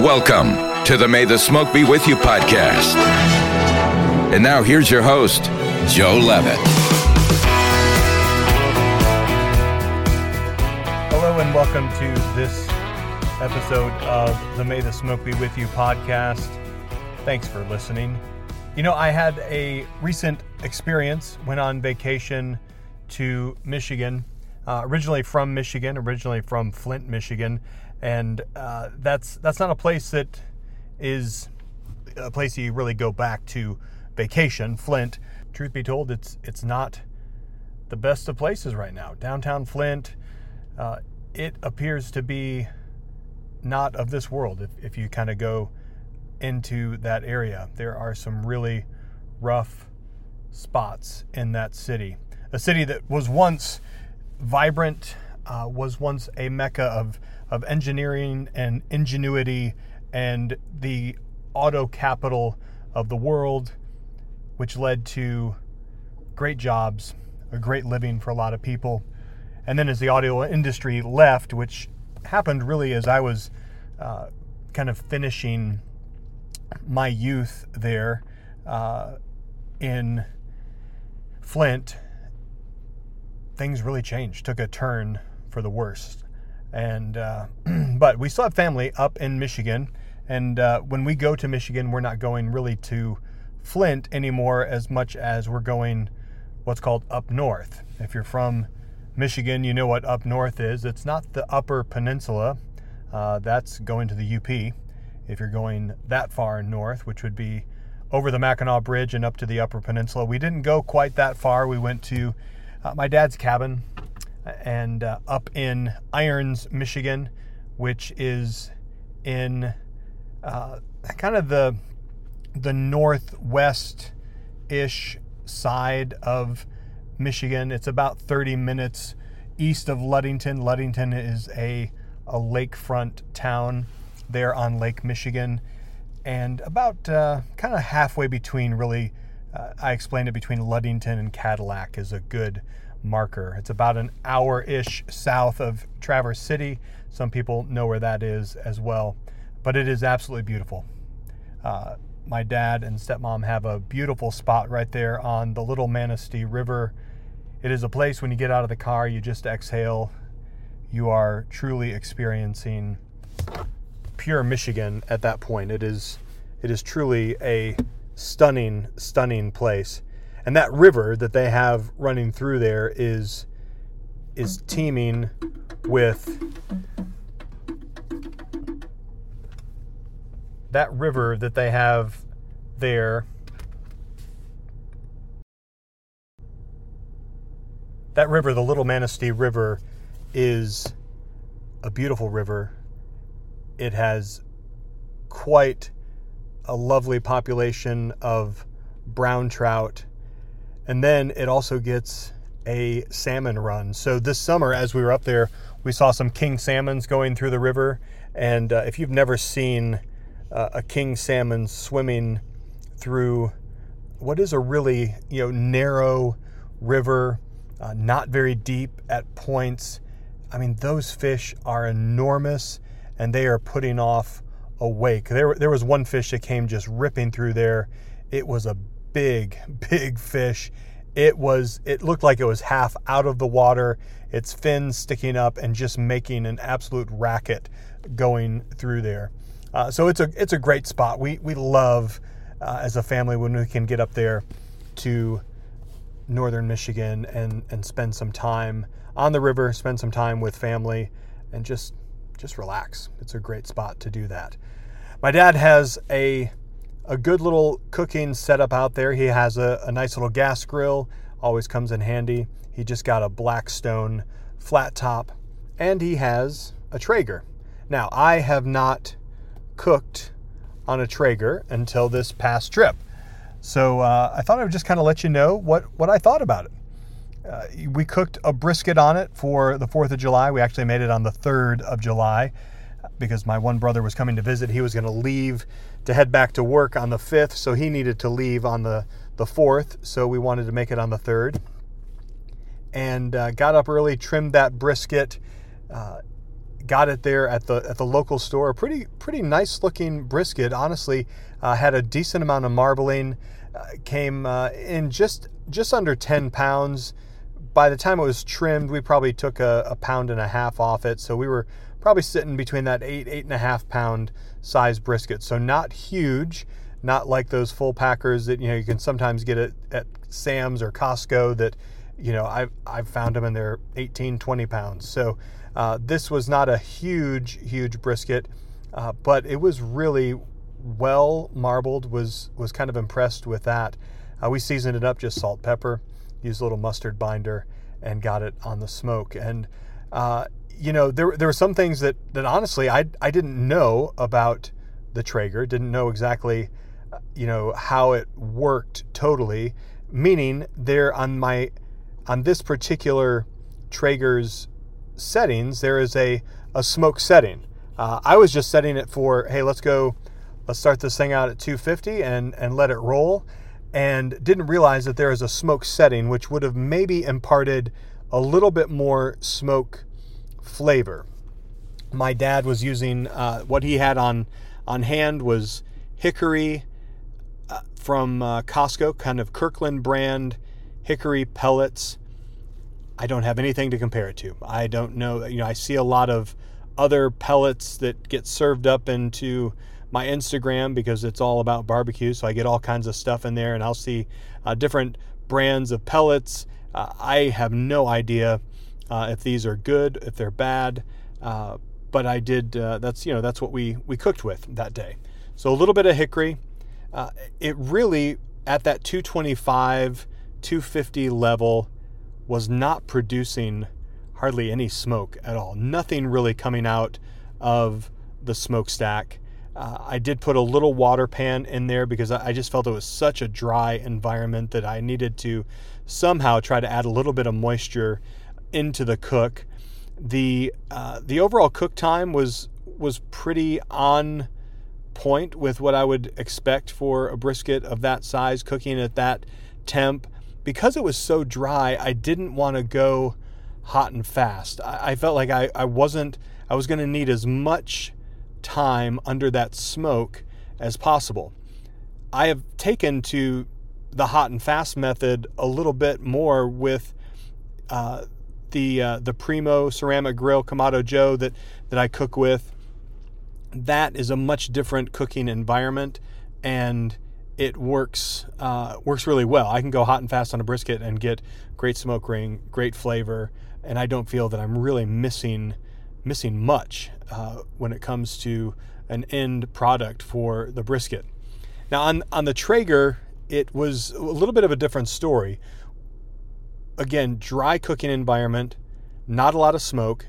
Welcome to the May the Smoke Be With You podcast. And now here's your host, Joe Levitt. Hello and welcome to this episode of the May the Smoke Be With You podcast. Thanks for listening. You know, I had a recent experience, went on vacation to Michigan, uh, originally from Michigan, originally from Flint, Michigan, and uh, that's that's not a place that is a place you really go back to vacation. Flint, truth be told, it's it's not the best of places right now. Downtown Flint, uh, it appears to be not of this world. If if you kind of go into that area, there are some really rough spots in that city. A city that was once vibrant, uh, was once a mecca of of engineering and ingenuity and the auto capital of the world, which led to great jobs, a great living for a lot of people. And then as the audio industry left, which happened really as I was uh, kind of finishing my youth there uh, in Flint, things really changed, took a turn for the worst. And uh, but we still have family up in Michigan, and uh, when we go to Michigan, we're not going really to Flint anymore as much as we're going what's called up north. If you're from Michigan, you know what up north is. It's not the Upper Peninsula. Uh, that's going to the UP. If you're going that far north, which would be over the Mackinac Bridge and up to the Upper Peninsula, we didn't go quite that far. We went to uh, my dad's cabin and uh, up in Irons, Michigan, which is in uh, kind of the the northwest ish side of Michigan. It's about 30 minutes east of Ludington. Ludington is a, a lakefront town there on Lake Michigan, and about uh, kind of halfway between really. Uh, I explained it between Ludington and Cadillac is a good marker. It's about an hour ish south of Traverse City. Some people know where that is as well, but it is absolutely beautiful. Uh, my dad and stepmom have a beautiful spot right there on the Little Manistee River. It is a place when you get out of the car, you just exhale. You are truly experiencing pure Michigan at that point. It is it is truly a stunning, stunning place and that river that they have running through there is is teeming with that river that they have there. That river the little manistee river is a beautiful river. It has quite a lovely population of brown trout and then it also gets a salmon run. So this summer, as we were up there, we saw some king salmons going through the river. And uh, if you've never seen uh, a king salmon swimming through what is a really you know narrow river, uh, not very deep at points, I mean those fish are enormous, and they are putting off a wake. There, there was one fish that came just ripping through there. It was a big, big fish. It was, it looked like it was half out of the water, its fins sticking up and just making an absolute racket going through there. Uh, so it's a, it's a great spot. We, we love uh, as a family when we can get up there to northern Michigan and, and spend some time on the river, spend some time with family, and just just relax. It's a great spot to do that. My dad has a a good little cooking setup out there. He has a, a nice little gas grill, always comes in handy. He just got a Blackstone flat top, and he has a Traeger. Now, I have not cooked on a Traeger until this past trip. So uh, I thought I would just kind of let you know what, what I thought about it. Uh, we cooked a brisket on it for the 4th of July. We actually made it on the 3rd of July because my one brother was coming to visit. He was going to leave to head back to work on the 5th, so he needed to leave on the, the 4th, so we wanted to make it on the 3rd. And uh, got up early, trimmed that brisket, uh, got it there at the at the local store. Pretty pretty nice looking brisket. Honestly, uh, had a decent amount of marbling. Uh, came uh, in just just under 10 pounds. By the time it was trimmed, we probably took a, a pound and a half off it. So we were probably sitting between that eight eight and a half pound size brisket. So not huge, not like those full packers that you know you can sometimes get at, at Sam's or Costco that you know I've I've found them and they're 18 20 pounds. So uh, this was not a huge, huge brisket, uh, but it was really well marbled. was was kind of impressed with that. Uh, we seasoned it up just salt, pepper, used a little mustard binder, and got it on the smoke. And uh, you know, there there were some things that that honestly I I didn't know about the Traeger. Didn't know exactly, you know, how it worked totally. Meaning, there on my on this particular Traeger's settings, there is a, a smoke setting. Uh, I was just setting it for, hey, let's go, let's start this thing out at 250 and, and let it roll. And didn't realize that there is a smoke setting, which would have maybe imparted a little bit more smoke flavor. My dad was using uh, what he had on on hand was hickory uh, from uh, Costco, kind of Kirkland brand hickory pellets. I don't have anything to compare it to. I don't know. You know, I see a lot of other pellets that get served up into my Instagram because it's all about barbecue. So I get all kinds of stuff in there, and I'll see uh, different brands of pellets. Uh, I have no idea uh, if these are good, if they're bad. Uh, but I did. Uh, that's you know that's what we we cooked with that day. So a little bit of hickory. Uh, it really at that 225, 250 level was not producing hardly any smoke at all. Nothing really coming out of the smokestack. Uh, I did put a little water pan in there because I just felt it was such a dry environment that I needed to somehow try to add a little bit of moisture into the cook. The uh, the overall cook time was was pretty on point with what I would expect for a brisket of that size, cooking at that temp because it was so dry, I didn't want to go hot and fast. I, I felt like I, I wasn't, I was going to need as much time under that smoke as possible. I have taken to the hot and fast method a little bit more with uh, the uh, the Primo ceramic grill Kamado Joe that that I cook with. That is a much different cooking environment, and it works uh, works really well. I can go hot and fast on a brisket and get great smoke ring, great flavor, and I don't feel that I'm really missing missing much uh, when it comes to an end product for the brisket. Now on on the Traeger, it was a little bit of a different story. Again, dry cooking environment, not a lot of smoke.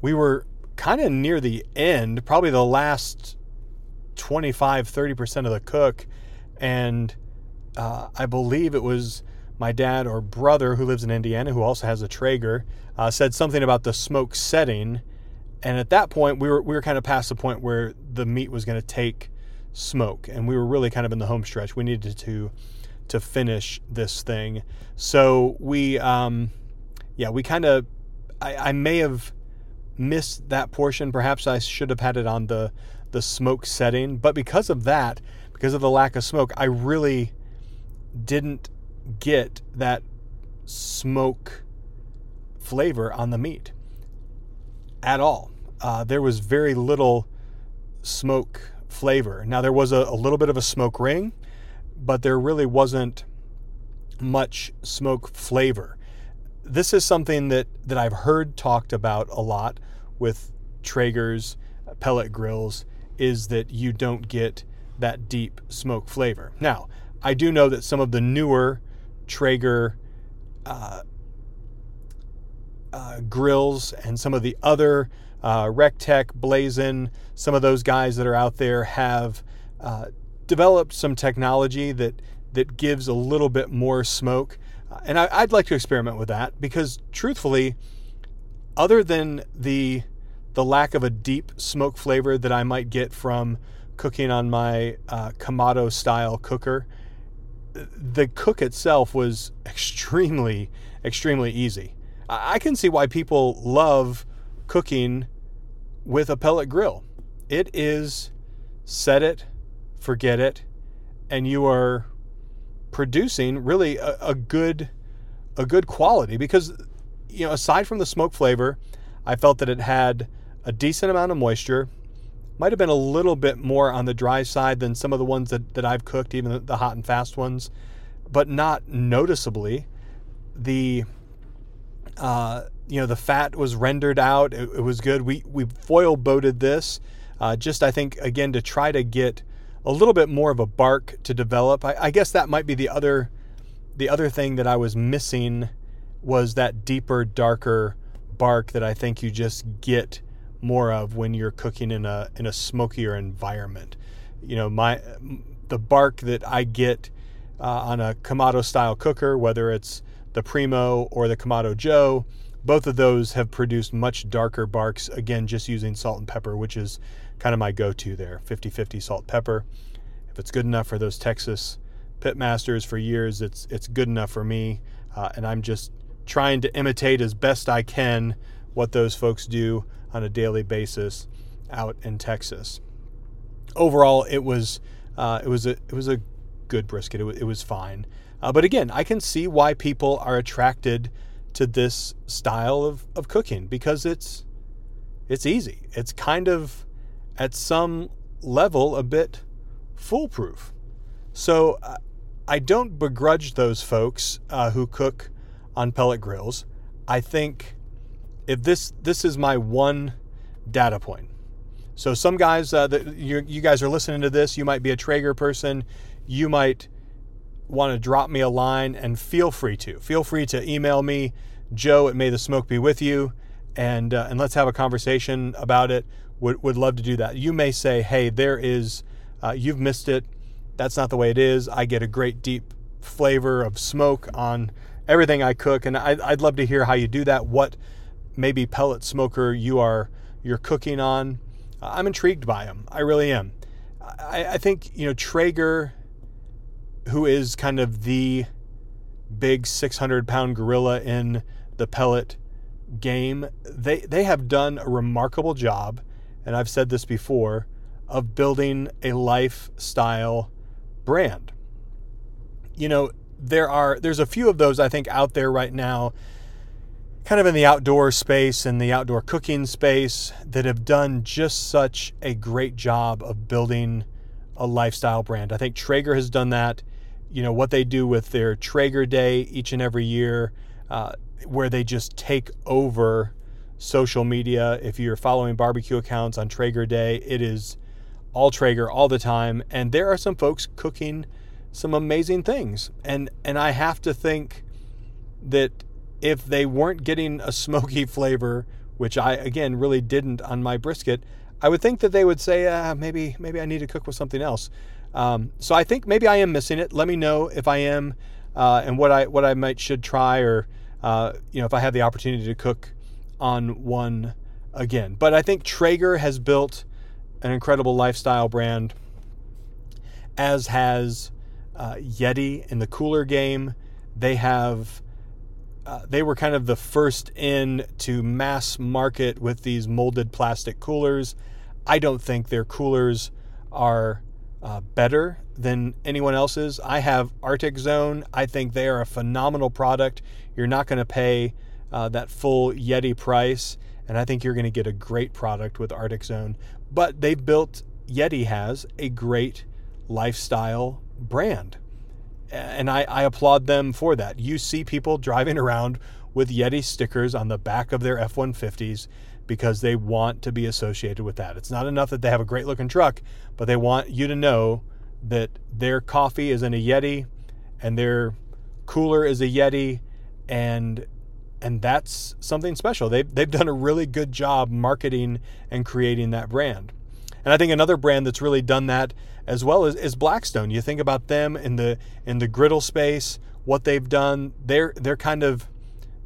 We were kind of near the end, probably the last 25 30% of the cook and uh, I believe it was my dad or brother who lives in Indiana, who also has a Traeger, uh, said something about the smoke setting. And at that point, we were we were kind of past the point where the meat was going to take smoke, and we were really kind of in the home stretch. We needed to to finish this thing, so we, um, yeah, we kind of, I, I may have missed that portion. Perhaps I should have had it on the the smoke setting, but because of that, because of the lack of smoke, I really didn't get that smoke flavor on the meat at all. Uh, there was very little smoke flavor. Now, there was a, a little bit of a smoke ring, but there really wasn't much smoke flavor. This is something that, that I've heard talked about a lot with Traeger's pellet grills is that you don't get that deep smoke flavor. Now, I do know that some of the newer Traeger uh, uh, grills and some of the other uh, Rectech, Blaz'n, some of those guys that are out there have uh, developed some technology that that gives a little bit more smoke, and I, I'd like to experiment with that because, truthfully, other than the the lack of a deep smoke flavor that I might get from cooking on my uh, Kamado style cooker, the cook itself was extremely, extremely easy. I can see why people love cooking with a pellet grill. It is set it, forget it, and you are producing really a, a good a good quality because you know aside from the smoke flavor, I felt that it had a decent amount of moisture. Might have been a little bit more on the dry side than some of the ones that, that I've cooked, even the, hot and fast ones, but not noticeably. The uh, you know the fat was rendered out. It, it was good. We we foil boated this, uh, just I think again to try to get a little bit more of a bark to develop. I, I guess that might be the other the other thing that I was missing was that deeper, darker bark that I think you just get more of when you're cooking in a in a smokier environment. You know, my the bark that I get uh, on a Kamado style cooker, whether it's the Primo or the Kamado Joe, both of those have produced much darker barks. Again, just using salt and pepper, which is kind of my go-to there, 50-50 salt pepper. If it's good enough for those Texas pitmasters for years, it's it's good enough for me, uh, and I'm just trying to imitate as best I can what those folks do on a daily basis out in Texas. Overall, it was uh, it was a it was a good brisket. It was, it was fine, uh, but again, I can see why people are attracted to this style of, of cooking because it's it's easy. It's kind of at some level a bit foolproof. So uh, I don't begrudge those folks uh, who cook on pellet grills. I think if this this is my one data point. So some guys uh, that you, you guys are listening to this, you might be a Traeger person, you might want to drop me a line, and feel free to feel free to email me, Joe at May the Smoke Be with you, and uh, and let's have a conversation about it. Would would love to do that. You may say, hey, there is, uh, you've missed it. That's not the way it is. I get a great deep flavor of smoke on everything I cook, and I, I'd love to hear how you do that. What maybe pellet smoker you are you're cooking on. I'm intrigued by them. I really am. I, I think you know Traeger, who is kind of the big 600 pound gorilla in the pellet game. They they have done a remarkable job, and I've said this before, of building a lifestyle brand. You know, there are there's a few of those I think out there right now kind of in the outdoor space and the outdoor cooking space that have done just such a great job of building a lifestyle brand. I think Traeger has done that. You know, what they do with their Traeger Day each and every year, uh, where they just take over social media. If you're following barbecue accounts on Traeger Day, it is all Traeger all the time. And there are some folks cooking some amazing things. And and I have to think that if they weren't getting a smoky flavor, which I again really didn't on my brisket, I would think that they would say, uh, maybe maybe I need to cook with something else. Um, so I think maybe I am missing it. Let me know if I am, uh, and what I what I might should try, or uh, you know if I have the opportunity to cook on one again. But I think Traeger has built an incredible lifestyle brand, as has uh, Yeti in the cooler game. They have uh, they were kind of the first in to mass market with these molded plastic coolers. I don't think their coolers are uh, better than anyone else's. I have Arctic Zone. I think they are a phenomenal product. You're not going to pay uh, that full Yeti price, and I think you're going to get a great product with Arctic Zone. But they've built, Yeti has a great lifestyle brand and I, I applaud them for that. You see people driving around with Yeti stickers on the back of their F 150s because they want to be associated with that. It's not enough that they have a great looking truck, but they want you to know that their coffee is in a Yeti and their cooler is a Yeti and and that's something special. They've, they've done a really good job marketing and creating that brand. And I think another brand that's really done that as well is, is Blackstone. You think about them in the in the griddle space, what they've done. They're they're kind of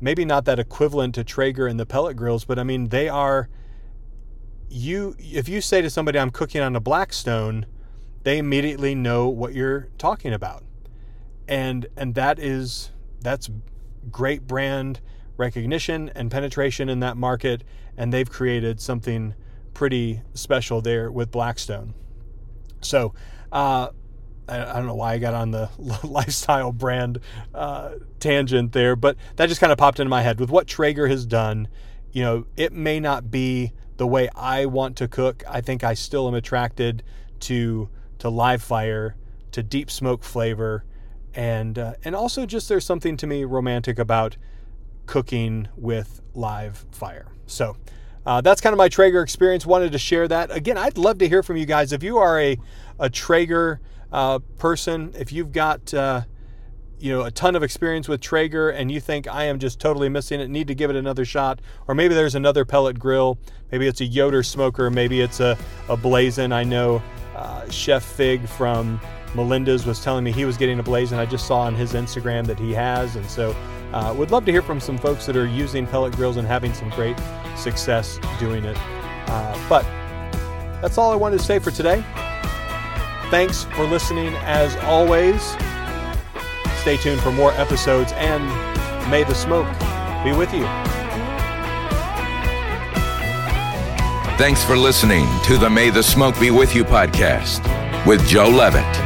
maybe not that equivalent to Traeger and the pellet grills, but I mean they are. You if you say to somebody I'm cooking on a Blackstone, they immediately know what you're talking about, and and that is that's great brand recognition and penetration in that market, and they've created something pretty special there with Blackstone. So, uh, I, don't know why I got on the lifestyle brand uh, tangent there, but that just kind of popped into my head. With what Traeger has done, you know, it may not be the way I want to cook. I think I still am attracted to to live fire, to deep smoke flavor, and uh, and also just there's something to me romantic about cooking with live fire. So. Uh, that's kind of my Traeger experience. Wanted to share that. Again, I'd love to hear from you guys. If you are a, a Traeger uh, person, if you've got uh, you know a ton of experience with Traeger and you think I am just totally missing it, need to give it another shot, or maybe there's another pellet grill, maybe it's a Yoder smoker, maybe it's a, a Blaz'n. I know uh, Chef Fig from Melinda's was telling me he was getting a Blaz'n. I just saw on his Instagram that he has, and so uh, would love to hear from some folks that are using pellet grills and having some great success doing it. Uh, but that's all I wanted to say for today. Thanks for listening as always. Stay tuned for more episodes and may the smoke be with you. Thanks for listening to the May the Smoke Be With You podcast with Joe Levitt.